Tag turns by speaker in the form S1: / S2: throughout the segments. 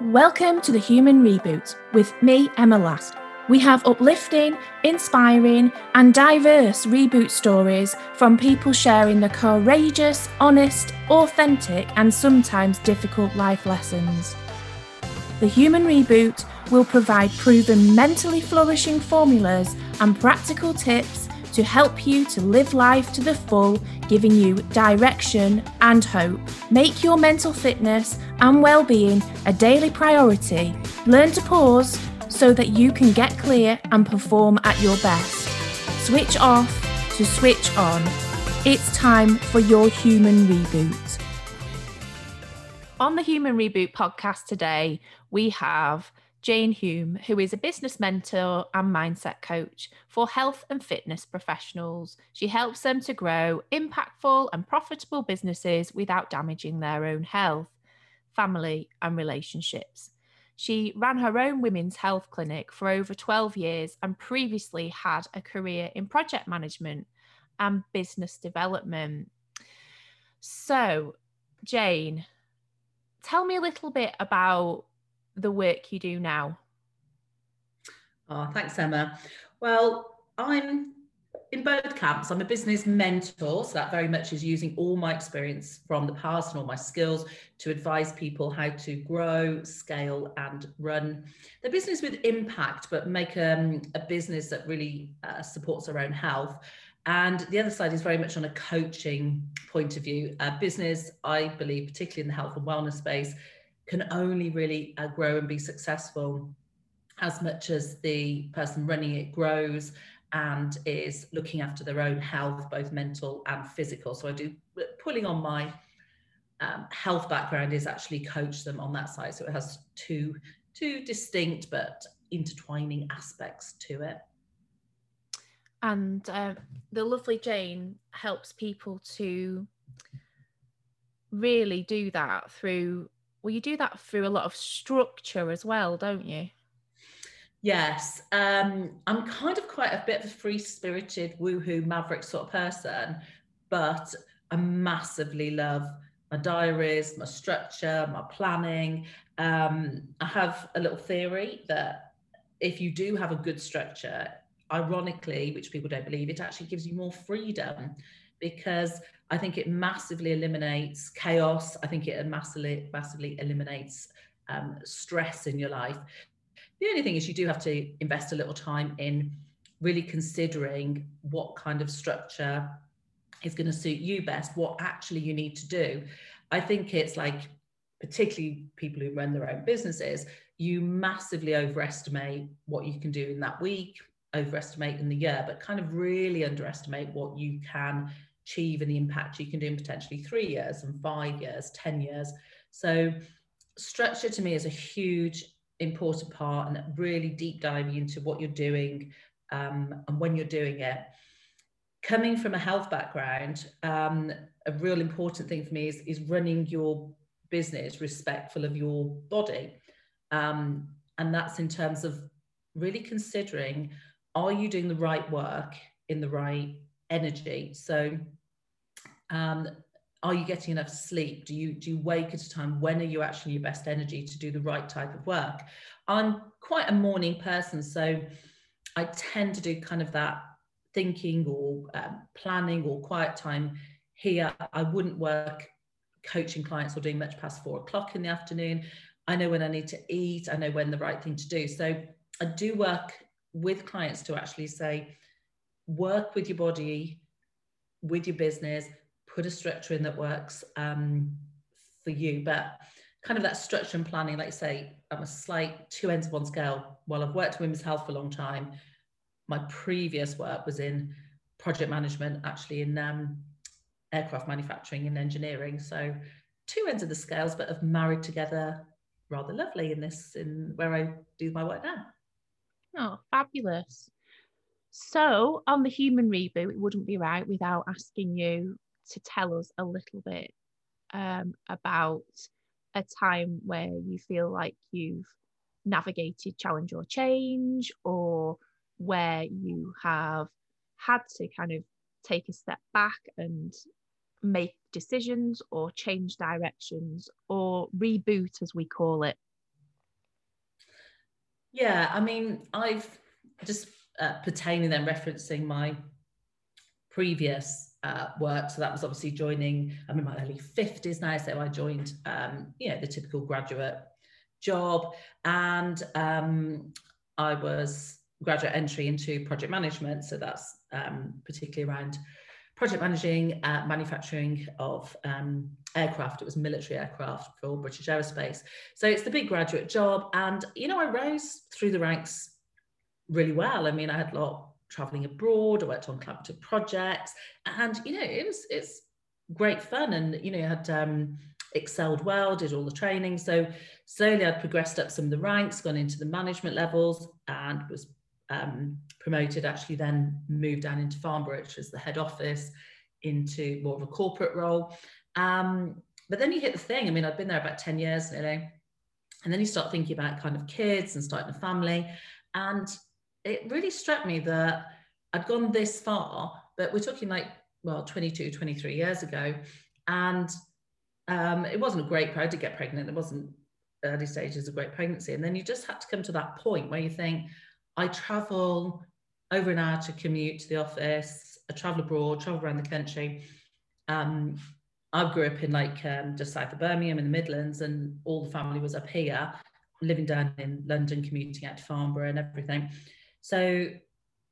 S1: Welcome to the Human Reboot with me, Emma Last. We have uplifting, inspiring, and diverse reboot stories from people sharing the courageous, honest, authentic, and sometimes difficult life lessons. The Human Reboot will provide proven mentally flourishing formulas and practical tips to help you to live life to the full, giving you direction and hope. Make your mental fitness and well-being a daily priority. Learn to pause so that you can get clear and perform at your best. Switch off to switch on. It's time for your human reboot. On the Human Reboot podcast today, we have Jane Hume, who is a business mentor and mindset coach for health and fitness professionals. She helps them to grow impactful and profitable businesses without damaging their own health, family, and relationships. She ran her own women's health clinic for over 12 years and previously had a career in project management and business development. So, Jane, tell me a little bit about the work you do now?
S2: Oh, thanks, Emma. Well, I'm in both camps. I'm a business mentor, so that very much is using all my experience from the past and all my skills to advise people how to grow, scale, and run their business with impact, but make um, a business that really uh, supports their own health. And the other side is very much on a coaching point of view. Business, I believe, particularly in the health and wellness space, can only really uh, grow and be successful as much as the person running it grows and is looking after their own health, both mental and physical. So I do pulling on my um, health background is actually coach them on that side. So it has two two distinct but intertwining aspects to it.
S1: And uh, the lovely Jane helps people to really do that through well, you do that through a lot of structure as well, don't you?
S2: Yes, um, I'm kind of quite a bit of a free spirited, woohoo, maverick sort of person, but I massively love my diaries, my structure, my planning. Um, I have a little theory that if you do have a good structure, ironically, which people don't believe, it actually gives you more freedom because I think it massively eliminates chaos. I think it massively, massively eliminates um, stress in your life. The only thing is, you do have to invest a little time in really considering what kind of structure is going to suit you best, what actually you need to do. I think it's like, particularly people who run their own businesses, you massively overestimate what you can do in that week, overestimate in the year, but kind of really underestimate what you can achieve and the impact you can do in potentially three years and five years, 10 years. So, structure to me is a huge, important part and really deep diving into what you're doing um, and when you're doing it. Coming from a health background, um, a real important thing for me is, is running your business respectful of your body. Um, and that's in terms of really considering are you doing the right work in the right energy. So, um, are you getting enough sleep? Do you do you wake at a time? When are you actually your best energy to do the right type of work? I'm quite a morning person, so I tend to do kind of that thinking or um, planning or quiet time here. I wouldn't work coaching clients or doing much past four o'clock in the afternoon. I know when I need to eat. I know when the right thing to do. So I do work with clients to actually say, work with your body, with your business, put a structure in that works um, for you. But kind of that structure and planning, like I say, I'm a slight two ends of one scale. While I've worked in women's health for a long time, my previous work was in project management, actually in um, aircraft manufacturing and engineering. So two ends of the scales, but have married together rather lovely in this, in where I do my work now.
S1: Oh, fabulous. So, on the human reboot, it wouldn't be right without asking you to tell us a little bit um, about a time where you feel like you've navigated challenge or change, or where you have had to kind of take a step back and make decisions or change directions or reboot, as we call it.
S2: Yeah, I mean, I've just uh, pertaining then referencing my previous uh, work. So that was obviously joining, I'm in my early 50s now. So I joined, um, you know, the typical graduate job. And um, I was graduate entry into project management. So that's um, particularly around project managing uh, manufacturing of um, aircraft. It was military aircraft for British Aerospace. So it's the big graduate job. And, you know, I rose through the ranks really well. I mean, I had a lot traveling abroad, I worked on collaborative projects, and, you know, it was, it's great fun. And, you know, I had um, excelled well, did all the training. So slowly I'd progressed up some of the ranks, gone into the management levels, and was um, promoted, actually then moved down into Farnborough, which was the head office, into more of a corporate role. Um, but then you hit the thing. I mean, I've been there about 10 years you know. And then you start thinking about kind of kids and starting a family. And it really struck me that I'd gone this far, but we're talking like, well, 22, 23 years ago. And um, it wasn't a great, I did get pregnant. It wasn't early stages of great pregnancy. And then you just had to come to that point where you think, I travel over an hour to commute to the office, I travel abroad, travel around the country. Um, I grew up in like um, just south of Birmingham in the Midlands, and all the family was up here, living down in London, commuting out to Farnborough and everything. So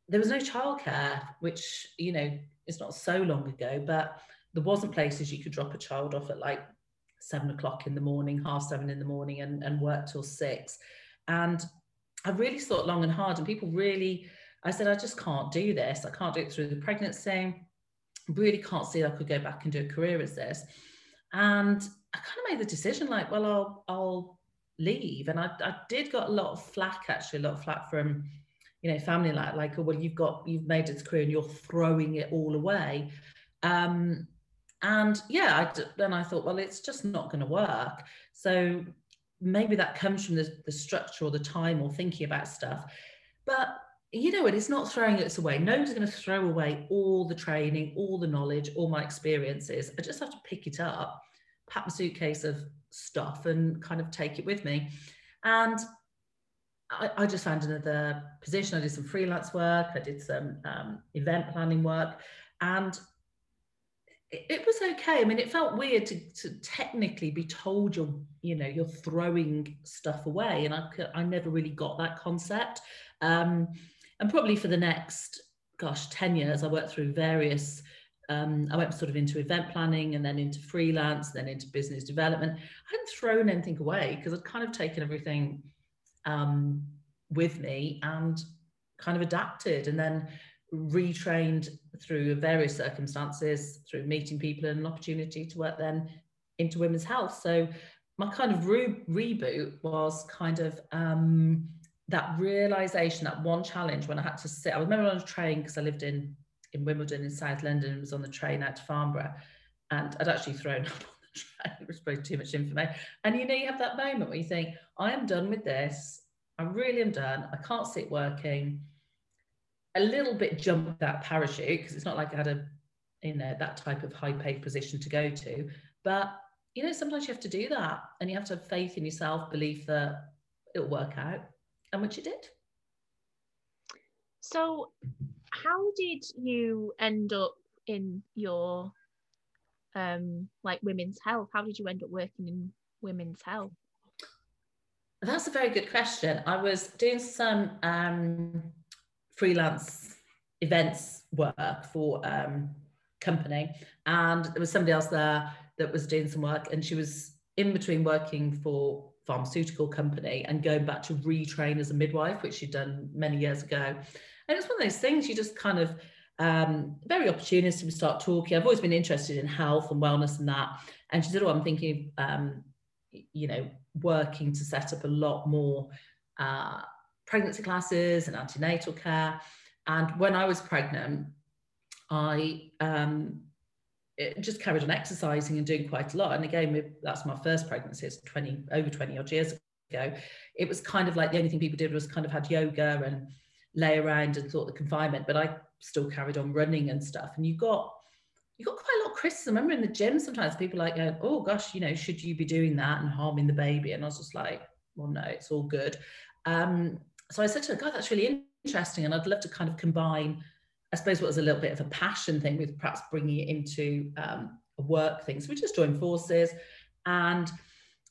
S2: there was no childcare, which you know is not so long ago, but there wasn't places you could drop a child off at like seven o'clock in the morning, half seven in the morning, and, and work till six. And I really thought long and hard, and people really, I said, I just can't do this. I can't do it through the pregnancy really can't see I could go back and do a career as this. And I kind of made the decision like, well, I'll, I'll leave. And I, I did got a lot of flack, actually, a lot of flack from, you know, family like, like, oh, well, you've got, you've made it a career and you're throwing it all away. Um, and yeah, I, then I thought, well, it's just not going to work. So maybe that comes from the, the structure or the time or thinking about stuff. But you know what, it's not throwing it away. Nobody's going to throw away all the training, all the knowledge, all my experiences. I just have to pick it up, pack my suitcase of stuff and kind of take it with me. And I, just found another position. I did some freelance work, I did some um, event planning work, and it, it was okay. I mean, it felt weird to, to technically be told you're, you know, you're throwing stuff away, and I, I never really got that concept. Um, and probably for the next gosh 10 years i worked through various um, i went sort of into event planning and then into freelance then into business development i hadn't thrown anything away because i'd kind of taken everything um, with me and kind of adapted and then retrained through various circumstances through meeting people and an opportunity to work then into women's health. So my kind of re- reboot was kind of um, that realization, that one challenge when I had to sit, I remember on a train because I lived in in Wimbledon in South London and was on the train out to Farnborough, and I'd actually thrown up It was probably too much information. And you know, you have that moment where you think, I am done with this. I really am done. I can't sit working. A little bit jumped that parachute because it's not like I had a, you know, that type of high paid position to go to. But you know, sometimes you have to do that, and you have to have faith in yourself, belief that it'll work out and which it did.
S1: So, how did you end up in your um like women's health? How did you end up working in women's health?
S2: That's a very good question. I was doing some um, freelance events work for um, company, and there was somebody else there that was doing some work, and she was in between working for pharmaceutical company and going back to retrain as a midwife, which she'd done many years ago. And it's one of those things you just kind of um, very opportunistic. We start talking. I've always been interested in health and wellness and that. And she said, "Oh, I'm thinking, um, you know, working to set up a lot more uh, pregnancy classes and antenatal care." And when I was pregnant, I um, just carried on exercising and doing quite a lot. And again, that's my first pregnancy. It's 20 over 20 odd years ago. It was kind of like the only thing people did was kind of had yoga and lay around and thought the confinement. But I still carried on running and stuff. And you got you got quite a lot of criticism. I remember in the gym sometimes people like going, "Oh gosh, you know, should you be doing that and harming the baby?" And I was just like, "Well, no, it's all good." Um, so I said to her, God, that's really interesting. And I'd love to kind of combine, I suppose, what was a little bit of a passion thing with perhaps bringing it into um, a work thing. So we just joined forces and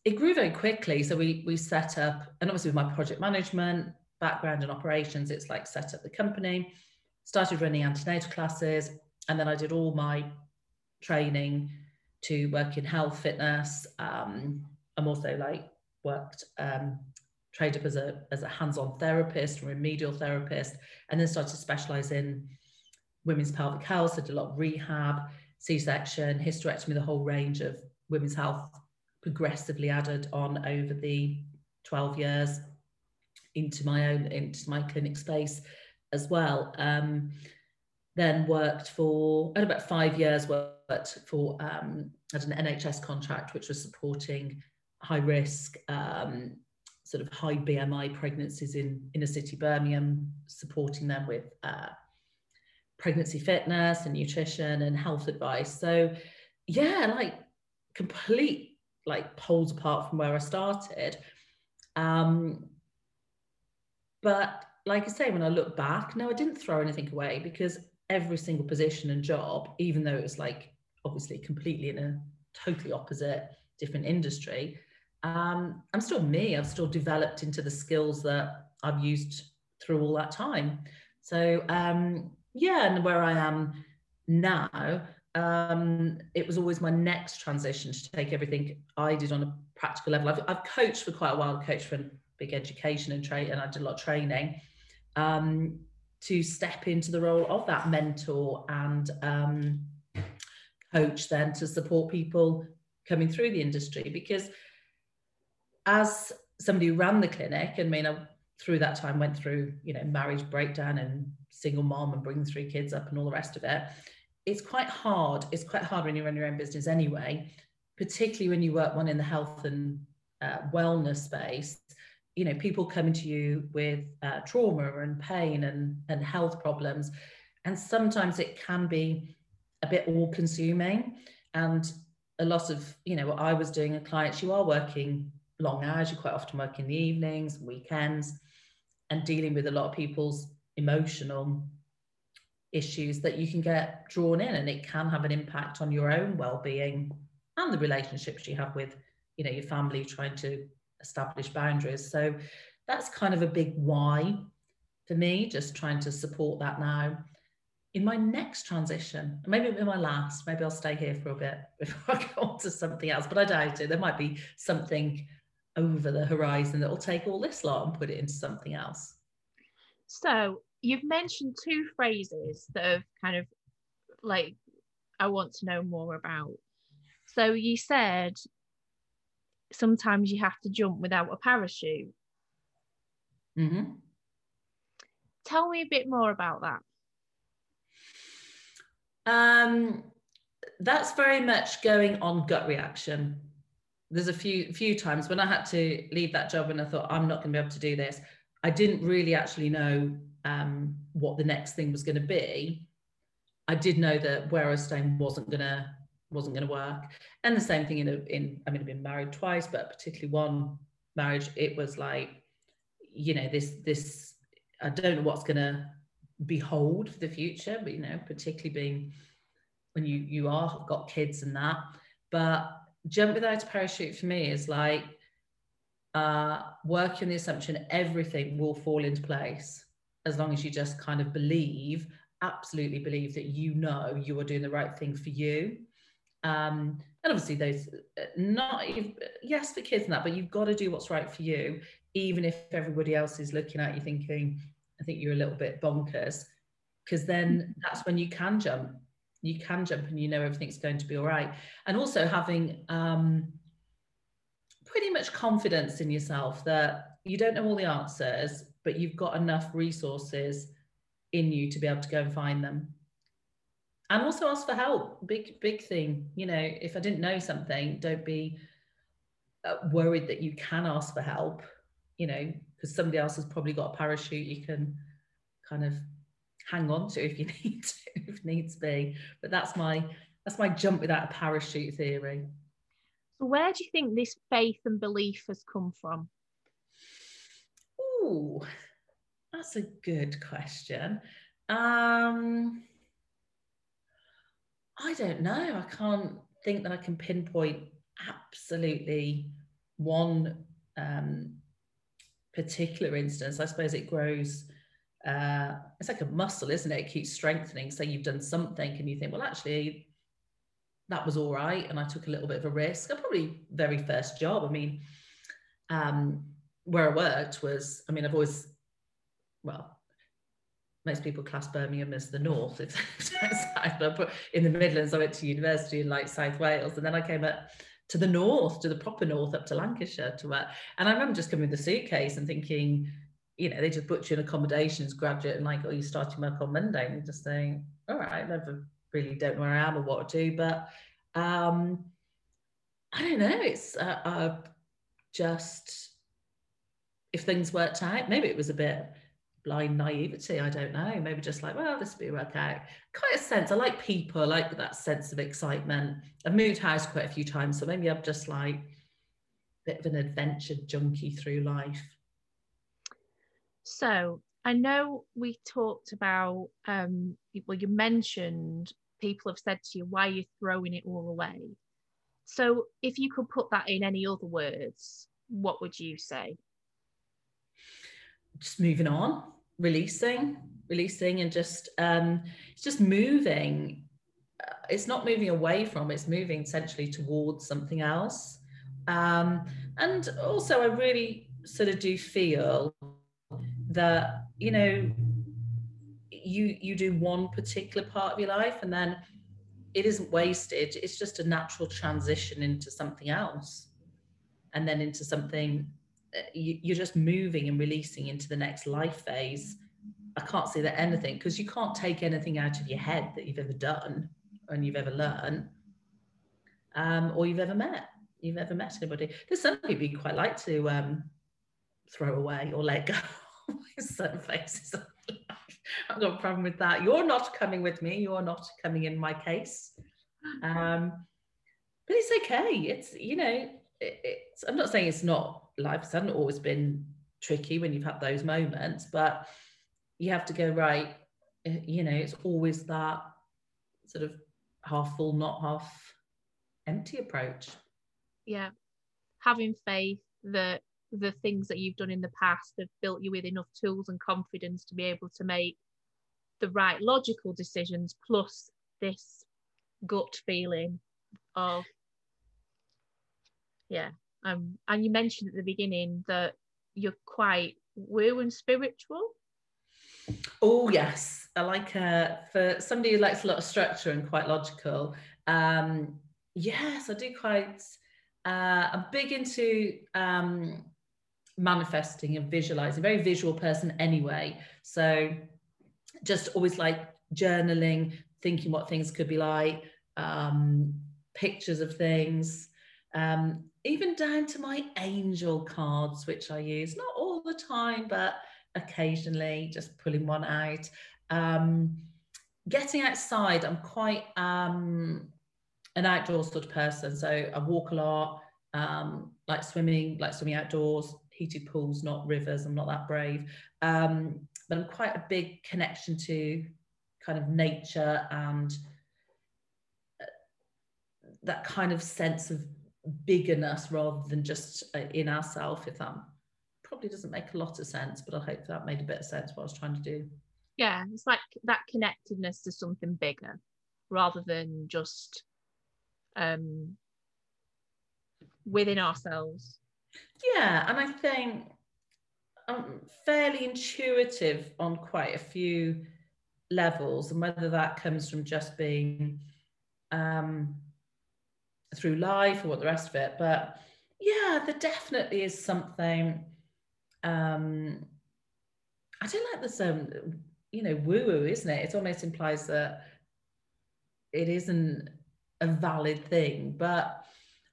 S2: it grew very quickly. So we, we set up, and obviously with my project management background and operations, it's like set up the company, started running antenatal classes, and then I did all my training to work in health, fitness. Um, I'm also like worked um, trained up as a as a hands-on therapist, remedial therapist, and then started to specialize in women's pelvic health. So did a lot of rehab, C-section, hysterectomy, the whole range of women's health progressively added on over the 12 years into my own into my clinic space as well. Um, then worked for had about five years worked for um, had an NHS contract which was supporting high risk um, sort of high BMI pregnancies in inner city Birmingham, supporting them with uh, pregnancy fitness and nutrition and health advice. So yeah, like complete like poles apart from where I started. Um, but like I say, when I look back, no, I didn't throw anything away because every single position and job, even though it was like obviously completely in a totally opposite different industry, um, I'm still me. I've still developed into the skills that I've used through all that time. So um, yeah, and where I am now, um, it was always my next transition to take everything I did on a practical level. I've, I've coached for quite a while, coached for big education and trade, and I did a lot of training um, to step into the role of that mentor and um, coach, then to support people coming through the industry because as somebody who ran the clinic, I mean, I, through that time went through, you know, marriage breakdown and single mom and bringing three kids up and all the rest of it. It's quite hard. It's quite hard when you run your own business anyway, particularly when you work one in the health and uh, wellness space. You know, people coming to you with uh, trauma and pain and, and health problems. And sometimes it can be a bit all consuming. And a lot of, you know, what I was doing, a clients, you are working long hours. You quite often work in the evenings, weekends, and dealing with a lot of people's emotional issues that you can get drawn in, and it can have an impact on your own well-being and the relationships you have with, you know, your family, trying to establish boundaries. So that's kind of a big why for me, just trying to support that now. In my next transition, maybe in my last, maybe I'll stay here for a bit before I go on to something else, but I doubt it. There might be something over the horizon that will take all this lot and put it into something else.
S1: So you've mentioned two phrases that have kind of like I want to know more about. So you said sometimes you have to jump without a parachute.
S2: Mm-hmm.
S1: Tell me a bit more about that.
S2: Um, that's very much going on gut reaction there's a few few times when I had to leave that job and I thought I'm not going to be able to do this. I didn't really actually know um, what the next thing was going to be. I did know that where I was staying wasn't gonna wasn't gonna work, and the same thing in a, in I mean I've been married twice, but particularly one marriage, it was like, you know, this this I don't know what's gonna behold for the future, but you know, particularly being when you you are got kids and that, but jump without a parachute for me is like uh, working the assumption everything will fall into place as long as you just kind of believe, absolutely believe that you know you are doing the right thing for you. Um, and obviously, those uh, not yes for kids and that, but you've got to do what's right for you, even if everybody else is looking at you thinking, I think you're a little bit bonkers, because then that's when you can jump. You can jump and you know everything's going to be all right. And also having um, pretty much confidence in yourself that you don't know all the answers but you've got enough resources in you to be able to go and find them and also ask for help big big thing you know if i didn't know something don't be uh, worried that you can ask for help you know because somebody else has probably got a parachute you can kind of hang on to if you need to, if needs be. But that's my that's my jump without a parachute theory.
S1: So where do you think this faith and belief has come from?
S2: Ooh, That's a good question. Um, I don't know. I can't think that I can pinpoint absolutely one um, particular instance. I suppose it grows. Uh, it's like a muscle, isn't it? It keeps strengthening. So you've done something, and you think, well, actually, that was all right, and I took a little bit of a risk. I probably very first job. I mean, um, where I worked was, I mean, I've always, well, most people class Birmingham as the north. In the Midlands, I went to university in like South Wales, and then I came up to the north, to the proper north, up to Lancashire to work. And I remember just coming with a suitcase and thinking, you know, they just put you in accommodations, graduate, and like, oh, you're starting work on Monday, and just saying, all right, I never really don't know where I am or what to do, but um, I don't know. It's uh, uh, just if things worked out, maybe it was a bit blind naivety. I don't know. Maybe just like, well, this will be work out. Quite a sense. I like people. I like that sense of excitement. I've moved house quite a few times, so maybe I'm just like a bit of an adventure junkie through life.
S1: So I know we talked about. Um, well, you mentioned people have said to you, "Why are you throwing it all away?" So if you could put that in any other words, what would you say?
S2: Just moving on, releasing, releasing, and just um, it's just moving. Uh, it's not moving away from; it's moving essentially towards something else. Um, and also, I really sort of do feel that you know you you do one particular part of your life, and then it isn't wasted. It's just a natural transition into something else, and then into something you, are just moving and releasing into the next life phase. I can't see that anything because you can't take anything out of your head that you've ever done and you've ever learned um, or you've ever met. You've ever met anybody. There's some people you quite like to um, throw away or let go. Certain faces. I've got a problem with that. You're not coming with me. You're not coming in my case. Um, but it's okay. It's you know, it, it's. I'm not saying it's not life hasn't always been tricky when you've had those moments, but you have to go right. Eh, you know, it's always that sort of half full, not half empty approach.
S1: Yeah, having faith that the things that you've done in the past have built you with enough tools and confidence to be able to make the right logical decisions plus this gut feeling of yeah um, and you mentioned at the beginning that you're quite woo and spiritual.
S2: Oh yes, I like uh, for somebody who likes a lot of structure and quite logical. Um, yes, I do quite. Uh, I'm big into um, manifesting and visualizing. Very visual person anyway, so just always like journaling, thinking what things could be like, um, pictures of things. Um, even down to my angel cards, which I use not all the time, but occasionally just pulling one out. Um, getting outside, I'm quite um, an outdoor sort of person. So I walk a lot, um, like swimming, like swimming outdoors, heated pools, not rivers. I'm not that brave. Um, but I'm quite a big connection to kind of nature and uh, that kind of sense of biggerness rather than just uh, in ourselves, if that probably doesn't make a lot of sense but i hope that made a bit of sense what i was trying to do.
S1: Yeah it's like that connectedness to something bigger rather than just um within ourselves.
S2: Yeah and i think i'm fairly intuitive on quite a few levels and whether that comes from just being um through life or what the rest of it. But yeah, there definitely is something. Um, I don't like this, um, you know, woo woo, isn't it? It almost implies that it isn't a valid thing, but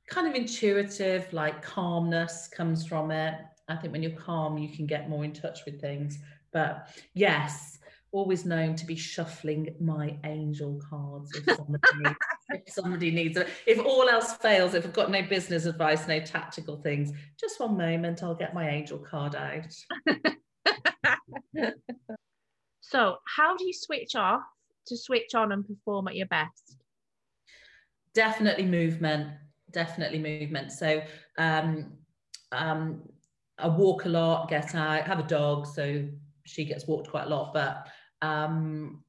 S2: kind of intuitive, like calmness comes from it. I think when you're calm, you can get more in touch with things. But yes, always known to be shuffling my angel cards if somebody, needs, if somebody needs it. If all else fails, if I've got no business advice, no tactical things, just one moment, I'll get my angel card out.
S1: so, how do you switch off to switch on and perform at your best?
S2: Definitely movement. Definitely movement. So, um, um, I walk a lot, get out, have a dog, so she gets walked quite a lot, but um,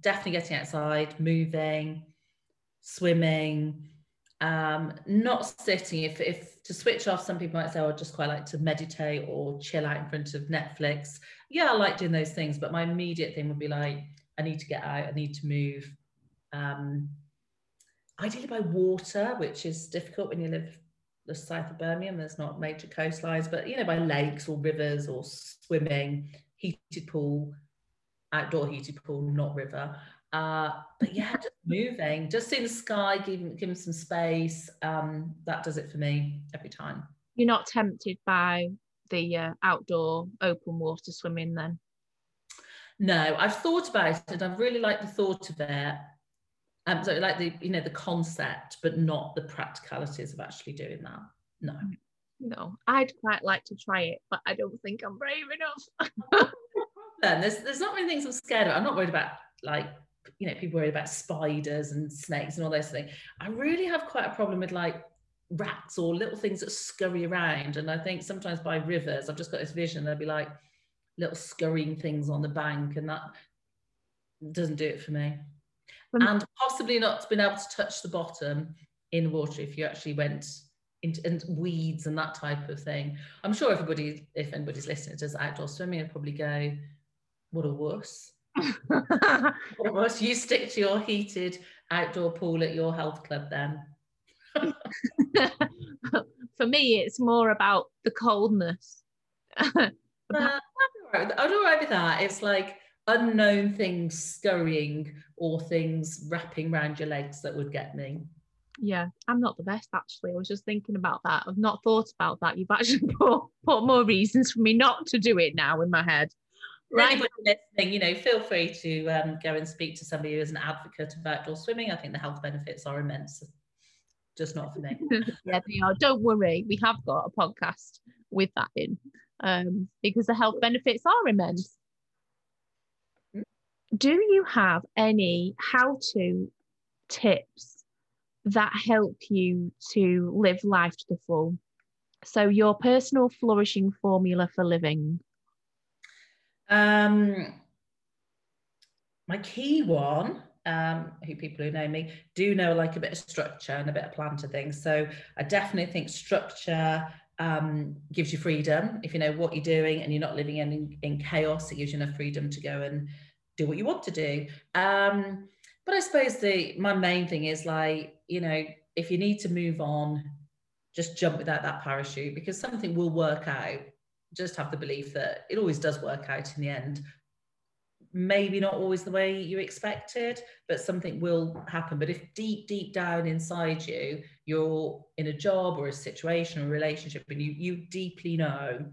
S2: definitely getting outside, moving, swimming, um, not sitting. If, if to switch off, some people might say, oh, I'd just quite like to meditate or chill out in front of Netflix. Yeah, I like doing those things, but my immediate thing would be like, I need to get out, I need to move. Um, ideally by water, which is difficult when you live the south of Birmingham. There's not major coastlines, but you know, by lakes or rivers or swimming, heated pool, outdoor heated pool, not river. Uh, but yeah, just moving, just seeing the sky, giving giving some space. Um, that does it for me every time.
S1: You're not tempted by the uh, outdoor open water swimming then?
S2: No, I've thought about it. I've really liked the thought of it. Um, so like the you know the concept, but not the practicalities of actually doing that. No.
S1: No, I'd quite like to try it, but I don't think I'm brave enough.
S2: then there's there's not many things I'm scared of. I'm not worried about like you know people worried about spiders and snakes and all those things. I really have quite a problem with like rats or little things that scurry around. And I think sometimes by rivers, I've just got this vision. There'll be like little scurrying things on the bank, and that doesn't do it for me. and possibly not being able to touch the bottom in water if you actually went into weeds and that type of thing. I'm sure everybody, if anybody's listening, does outdoor swimming, would probably go, "What a wuss." what a wuss. You stick to your heated outdoor pool at your health club then.
S1: For me, it's more about the coldness.
S2: uh, I'd all right with that. It's like unknown things scurrying or things wrapping around your legs that would get me.
S1: Yeah, I'm not the best actually. I was just thinking about that. I've not thought about that. You've actually put, put more reasons for me not to do it now in my head.
S2: Right. Anybody listening, you know, feel free to um, go and speak to somebody who is an advocate of outdoor swimming. I think the health benefits are immense. Just not for me.
S1: yeah, they are. Don't worry. We have got a podcast with that in um, because the health benefits are immense. Hmm. Do you have any how to tips that help you to live life to the full? So, your personal flourishing formula for living.
S2: Um, my key one, um, who people who know me do know like a bit of structure and a bit of plan to things. So I definitely think structure um, gives you freedom. If you know what you're doing and you're not living in, in chaos, it gives you enough freedom to go and do what you want to do. Um, but I suppose the my main thing is like, you know, if you need to move on, just jump without that parachute because something will work out just have the belief that it always does work out in the end. Maybe not always the way you expected, but something will happen. But if deep, deep down inside you, you're in a job or a situation or a relationship, and you you deeply know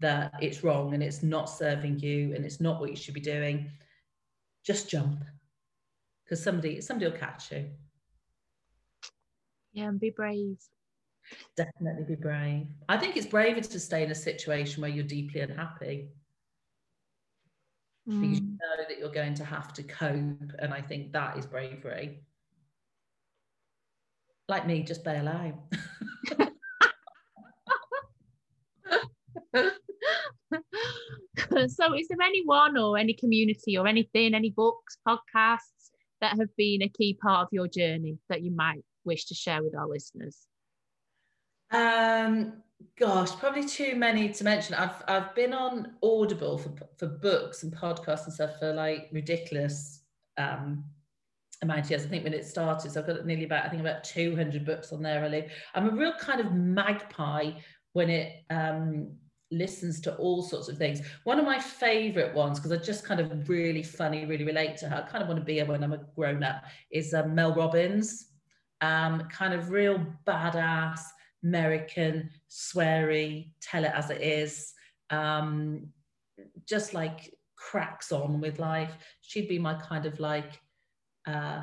S2: that it's wrong and it's not serving you and it's not what you should be doing, just jump. Because somebody somebody will catch you.
S1: Yeah, and be brave.
S2: Definitely be brave. I think it's braver to stay in a situation where you're deeply unhappy. Mm. Because you mm. know that you're going to have to cope. And I think that is bravery. Like me, just bail out.
S1: so is there anyone or any community or anything, any books, podcasts that have been a key part of your journey that you might wish to share with our listeners?
S2: Um, gosh, probably too many to mention. I've I've been on Audible for for books and podcasts and stuff for like ridiculous um amount of years. I think when it started, so I've got nearly about I think about 200 books on there. Really, I'm a real kind of magpie when it um listens to all sorts of things. One of my favorite ones, because I just kind of really funny, really relate to her. I kind of want to be her when I'm a grown up, is um, Mel Robbins. Um, kind of real badass American, sweary, tell it as it is, um, just like cracks on with life. She'd be my kind of like, uh,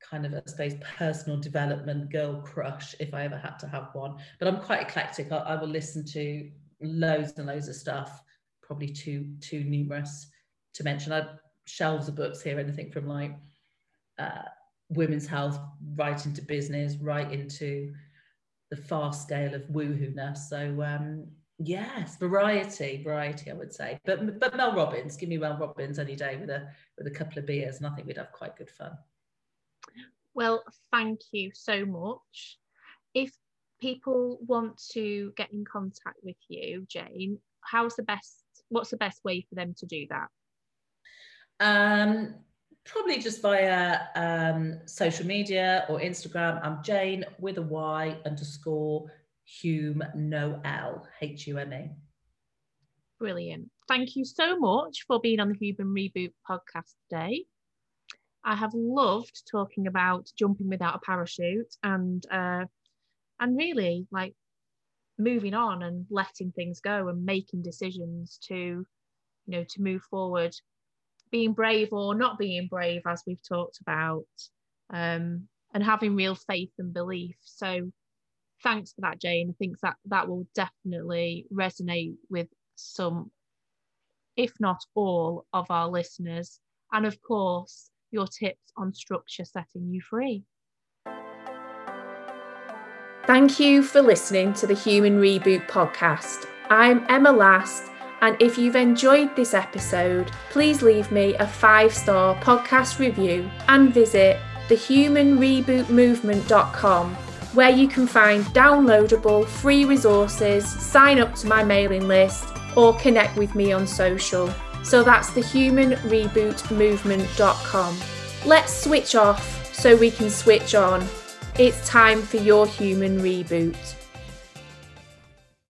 S2: kind of, I suppose, personal development girl crush if I ever had to have one. But I'm quite eclectic. I, I will listen to loads and loads of stuff probably too too numerous to mention. I have shelves of books here, anything from like uh, women's health right into business, right into the fast scale of woohoo-ness. So um, yes, variety, variety, I would say. But but Mel Robbins, give me Mel Robbins any day with a with a couple of beers, and I think we'd have quite good fun.
S1: Well, thank you so much. If people want to get in contact with you, Jane, how's the best? What's the best way for them to do that?
S2: Um, probably just via um, social media or Instagram. I'm Jane with a Y underscore Hume no L H U M E.
S1: Brilliant. Thank you so much for being on the Human Reboot podcast today. I have loved talking about jumping without a parachute and uh, and really like moving on and letting things go and making decisions to you know to move forward being brave or not being brave, as we've talked about, um, and having real faith and belief. So, thanks for that, Jane. I think that that will definitely resonate with some, if not all, of our listeners. And of course, your tips on structure setting you free. Thank you for listening to the Human Reboot podcast. I'm Emma Last and if you've enjoyed this episode, please leave me a five star podcast review and visit thehumanrebootmovement.com where you can find downloadable free resources, sign up to my mailing list, or connect with me on social. So that's thehumanrebootmovement.com. Let's switch off so we can switch on. It's time for your human reboot.